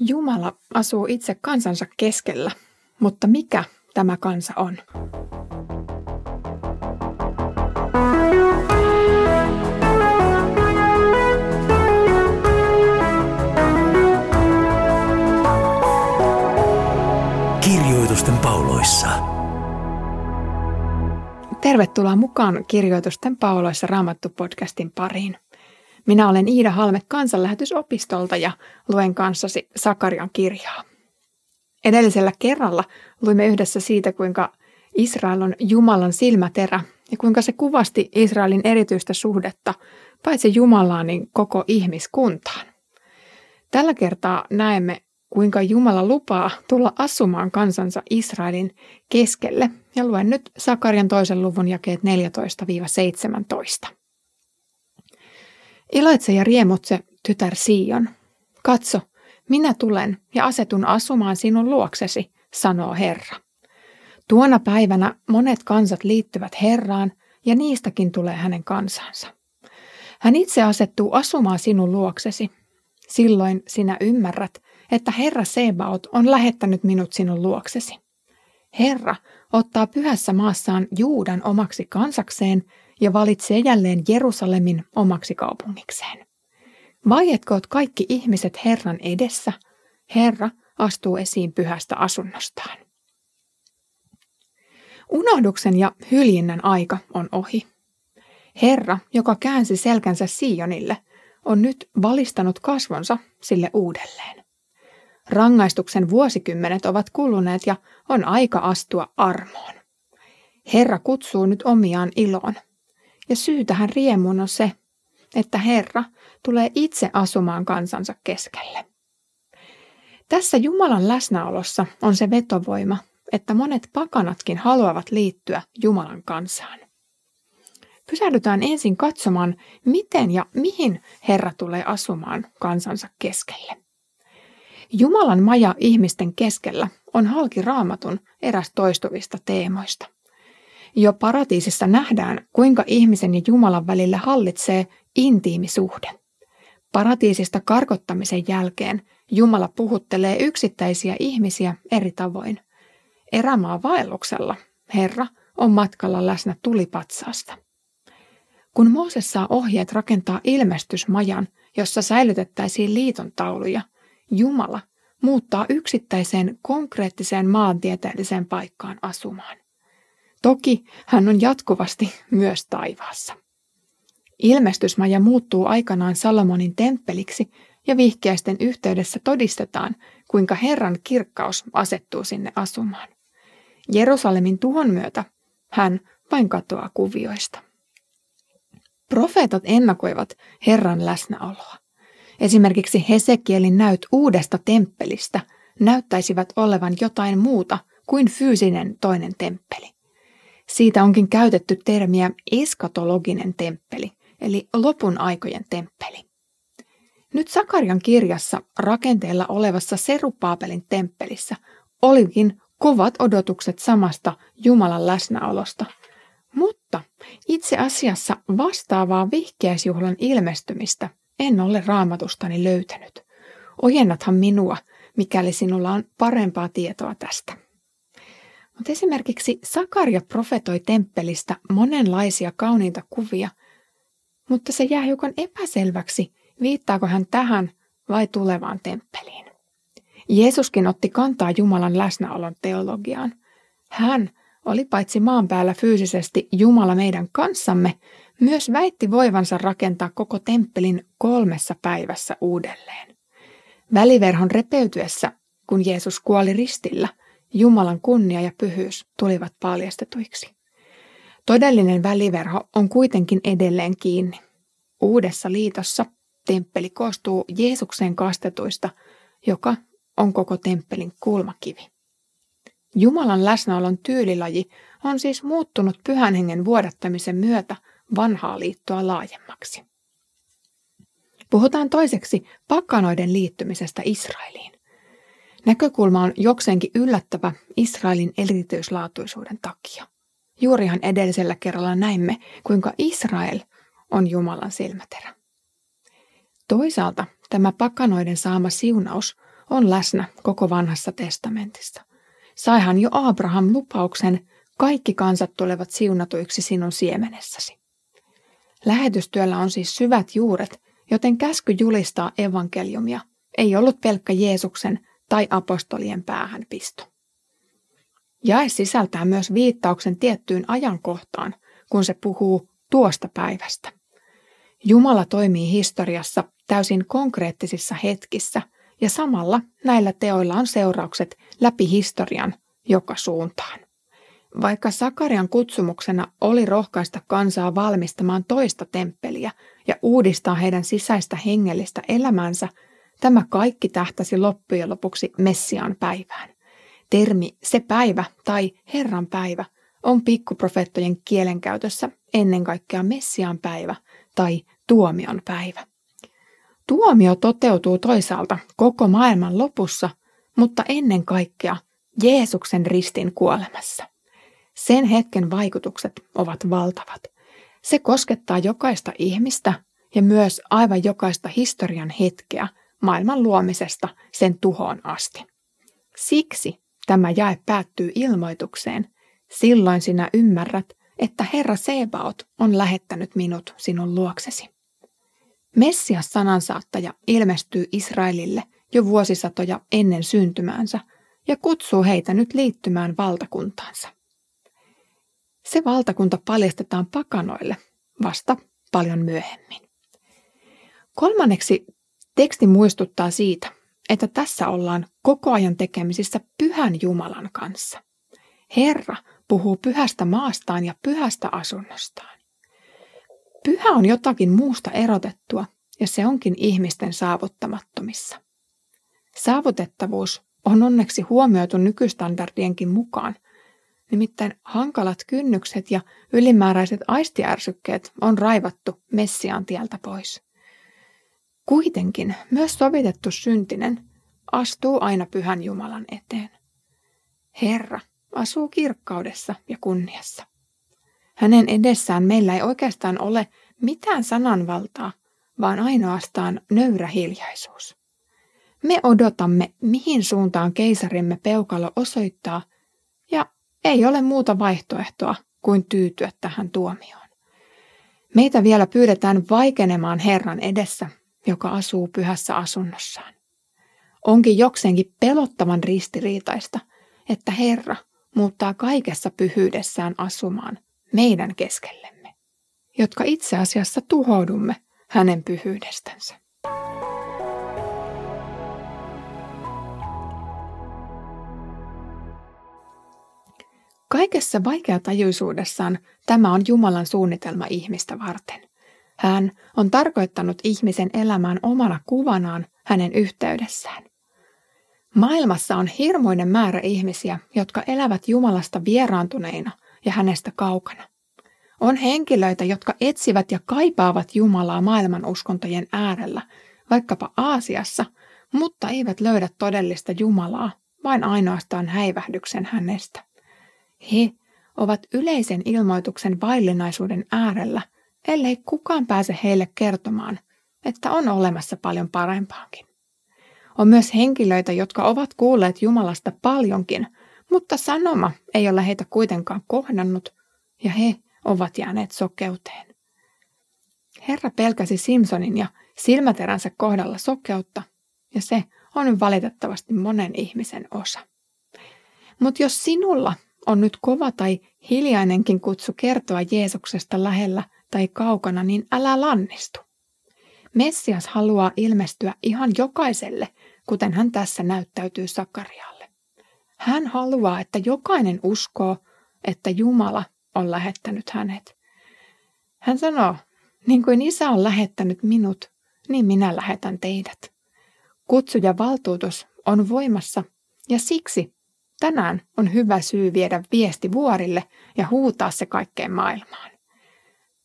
Jumala asuu itse kansansa keskellä, mutta mikä tämä kansa on? Kirjoitusten pauloissa. Tervetuloa mukaan Kirjoitusten pauloissa Raamattu-podcastin pariin. Minä olen Iida Halme kansanlähetysopistolta ja luen kanssasi Sakarian kirjaa. Edellisellä kerralla luimme yhdessä siitä, kuinka Israel on Jumalan silmäterä ja kuinka se kuvasti Israelin erityistä suhdetta paitsi Jumalaan, niin koko ihmiskuntaan. Tällä kertaa näemme, kuinka Jumala lupaa tulla asumaan kansansa Israelin keskelle ja luen nyt Sakarian toisen luvun jakeet 14-17. Iloitse ja riemutse, tytär Sion. Katso, minä tulen ja asetun asumaan sinun luoksesi, sanoo Herra. Tuona päivänä monet kansat liittyvät Herraan ja niistäkin tulee hänen kansansa. Hän itse asettuu asumaan sinun luoksesi. Silloin sinä ymmärrät, että Herra Sebaot on lähettänyt minut sinun luoksesi. Herra ottaa pyhässä maassaan Juudan omaksi kansakseen ja valitsee jälleen Jerusalemin omaksi kaupungikseen. Vaietkoot kaikki ihmiset Herran edessä, Herra astuu esiin pyhästä asunnostaan. Unohduksen ja hyljennän aika on ohi. Herra, joka käänsi selkänsä Sionille, on nyt valistanut kasvonsa sille uudelleen. Rangaistuksen vuosikymmenet ovat kuluneet ja on aika astua armoon. Herra kutsuu nyt omiaan iloon – ja syy tähän riemuun on se, että Herra tulee itse asumaan kansansa keskelle. Tässä Jumalan läsnäolossa on se vetovoima, että monet pakanatkin haluavat liittyä Jumalan kansaan. Pysähdytään ensin katsomaan, miten ja mihin Herra tulee asumaan kansansa keskelle. Jumalan maja ihmisten keskellä on halki raamatun eräs toistuvista teemoista – jo paratiisissa nähdään, kuinka ihmisen ja Jumalan välillä hallitsee intiimi suhde. Paratiisista karkottamisen jälkeen Jumala puhuttelee yksittäisiä ihmisiä eri tavoin. Erämaa vaelluksella Herra on matkalla läsnä tulipatsaasta. Kun Mooses saa ohjeet rakentaa ilmestysmajan, jossa säilytettäisiin liiton tauluja, Jumala muuttaa yksittäiseen konkreettiseen maantieteelliseen paikkaan asumaan. Toki hän on jatkuvasti myös taivaassa. Ilmestysmaja muuttuu aikanaan Salomonin temppeliksi ja vihkiäisten yhteydessä todistetaan, kuinka Herran kirkkaus asettuu sinne asumaan. Jerusalemin tuhon myötä hän vain katoaa kuvioista. Profeetat ennakoivat Herran läsnäoloa. Esimerkiksi Hesekielin näyt uudesta temppelistä näyttäisivät olevan jotain muuta kuin fyysinen toinen temppeli. Siitä onkin käytetty termiä eskatologinen temppeli, eli lopun aikojen temppeli. Nyt Sakarian kirjassa rakenteella olevassa Serupaapelin temppelissä olikin kovat odotukset samasta Jumalan läsnäolosta, mutta itse asiassa vastaavaa vihkeäisjuhlan ilmestymistä en ole raamatustani löytänyt. Ojennathan minua, mikäli sinulla on parempaa tietoa tästä. Mutta esimerkiksi Sakaria profetoi temppelistä monenlaisia kauniita kuvia, mutta se jää hiukan epäselväksi, viittaako hän tähän vai tulevaan temppeliin. Jeesuskin otti kantaa Jumalan läsnäolon teologiaan. Hän oli paitsi maan päällä fyysisesti Jumala meidän kanssamme, myös väitti voivansa rakentaa koko temppelin kolmessa päivässä uudelleen. Väliverhon repeytyessä, kun Jeesus kuoli ristillä – Jumalan kunnia ja pyhyys tulivat paljastetuiksi. Todellinen väliverho on kuitenkin edelleen kiinni. Uudessa liitossa temppeli koostuu Jeesukseen kastetuista, joka on koko temppelin kulmakivi. Jumalan läsnäolon tyylilaji on siis muuttunut pyhän hengen vuodattamisen myötä vanhaa liittoa laajemmaksi. Puhutaan toiseksi pakanoiden liittymisestä Israeliin. Näkökulma on jokseenkin yllättävä Israelin erityislaatuisuuden takia. Juurihan edellisellä kerralla näimme, kuinka Israel on Jumalan silmäterä. Toisaalta tämä pakanoiden saama siunaus on läsnä koko vanhassa testamentissa. Saihan jo Abraham lupauksen, kaikki kansat tulevat siunatuiksi sinun siemenessäsi. Lähetystyöllä on siis syvät juuret, joten käsky julistaa evankeliumia ei ollut pelkkä Jeesuksen tai apostolien päähänpisto. Jae sisältää myös viittauksen tiettyyn ajankohtaan, kun se puhuu tuosta päivästä. Jumala toimii historiassa täysin konkreettisissa hetkissä, ja samalla näillä teoilla on seuraukset läpi historian joka suuntaan. Vaikka Sakarian kutsumuksena oli rohkaista kansaa valmistamaan toista temppeliä ja uudistaa heidän sisäistä hengellistä elämänsä, tämä kaikki tähtäsi loppujen lopuksi Messiaan päivään. Termi se päivä tai Herran päivä on pikkuprofeettojen kielenkäytössä ennen kaikkea Messiaan päivä tai tuomion päivä. Tuomio toteutuu toisaalta koko maailman lopussa, mutta ennen kaikkea Jeesuksen ristin kuolemassa. Sen hetken vaikutukset ovat valtavat. Se koskettaa jokaista ihmistä ja myös aivan jokaista historian hetkeä maailman luomisesta sen tuhoon asti. Siksi tämä jae päättyy ilmoitukseen. Silloin sinä ymmärrät, että Herra Sebaot on lähettänyt minut sinun luoksesi. Messias sanansaattaja ilmestyy Israelille jo vuosisatoja ennen syntymäänsä ja kutsuu heitä nyt liittymään valtakuntaansa. Se valtakunta paljastetaan pakanoille vasta paljon myöhemmin. Kolmanneksi teksti muistuttaa siitä, että tässä ollaan koko ajan tekemisissä pyhän Jumalan kanssa. Herra puhuu pyhästä maastaan ja pyhästä asunnostaan. Pyhä on jotakin muusta erotettua ja se onkin ihmisten saavuttamattomissa. Saavutettavuus on onneksi huomioitu nykystandardienkin mukaan, nimittäin hankalat kynnykset ja ylimääräiset aistiärsykkeet on raivattu Messiaan tieltä pois. Kuitenkin myös sovitettu syntinen astuu aina pyhän Jumalan eteen. Herra asuu kirkkaudessa ja kunniassa. Hänen edessään meillä ei oikeastaan ole mitään sananvaltaa, vaan ainoastaan nöyrä hiljaisuus. Me odotamme, mihin suuntaan keisarimme peukalo osoittaa, ja ei ole muuta vaihtoehtoa kuin tyytyä tähän tuomioon. Meitä vielä pyydetään vaikenemaan Herran edessä, joka asuu pyhässä asunnossaan. Onkin jokseenkin pelottavan ristiriitaista, että Herra muuttaa kaikessa pyhyydessään asumaan meidän keskellemme, jotka itse asiassa tuhoudumme hänen pyhyydestänsä. Kaikessa vaikeatajuisuudessaan tämä on Jumalan suunnitelma ihmistä varten. Hän on tarkoittanut ihmisen elämään omana kuvanaan hänen yhteydessään. Maailmassa on hirmoinen määrä ihmisiä, jotka elävät Jumalasta vieraantuneina ja hänestä kaukana. On henkilöitä, jotka etsivät ja kaipaavat Jumalaa maailman uskontojen äärellä, vaikkapa Aasiassa, mutta eivät löydä todellista Jumalaa, vain ainoastaan häivähdyksen hänestä. He ovat yleisen ilmoituksen vaillinaisuuden äärellä, ellei kukaan pääse heille kertomaan, että on olemassa paljon parempaakin. On myös henkilöitä, jotka ovat kuulleet Jumalasta paljonkin, mutta sanoma ei ole heitä kuitenkaan kohdannut, ja he ovat jääneet sokeuteen. Herra pelkäsi Simpsonin ja silmäteränsä kohdalla sokeutta, ja se on valitettavasti monen ihmisen osa. Mutta jos sinulla on nyt kova tai hiljainenkin kutsu kertoa Jeesuksesta lähellä tai kaukana, niin älä lannistu. Messias haluaa ilmestyä ihan jokaiselle, kuten hän tässä näyttäytyy Sakarialle. Hän haluaa, että jokainen uskoo, että Jumala on lähettänyt hänet. Hän sanoo, niin kuin isä on lähettänyt minut, niin minä lähetän teidät. Kutsu ja valtuutus on voimassa ja siksi tänään on hyvä syy viedä viesti vuorille ja huutaa se kaikkeen maailmaan.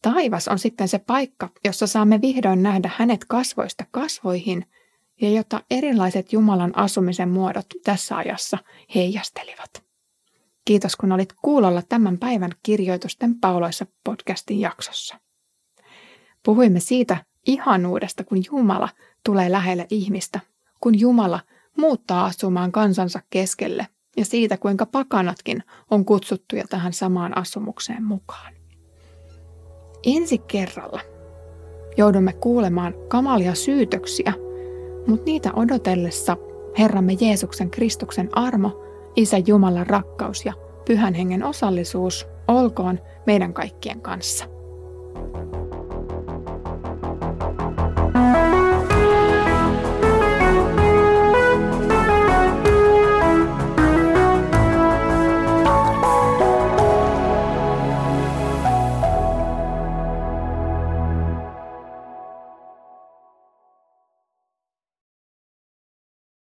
Taivas on sitten se paikka, jossa saamme vihdoin nähdä hänet kasvoista kasvoihin ja jota erilaiset Jumalan asumisen muodot tässä ajassa heijastelivat. Kiitos kun olit kuulolla tämän päivän kirjoitusten pauloissa podcastin jaksossa. Puhuimme siitä ihanuudesta, kun Jumala tulee lähelle ihmistä, kun Jumala muuttaa asumaan kansansa keskelle ja siitä, kuinka pakanatkin on kutsuttuja tähän samaan asumukseen mukaan. Ensi kerralla joudumme kuulemaan kamalia syytöksiä, mutta niitä odotellessa Herramme Jeesuksen Kristuksen armo, Isä Jumalan rakkaus ja Pyhän Hengen osallisuus olkoon meidän kaikkien kanssa.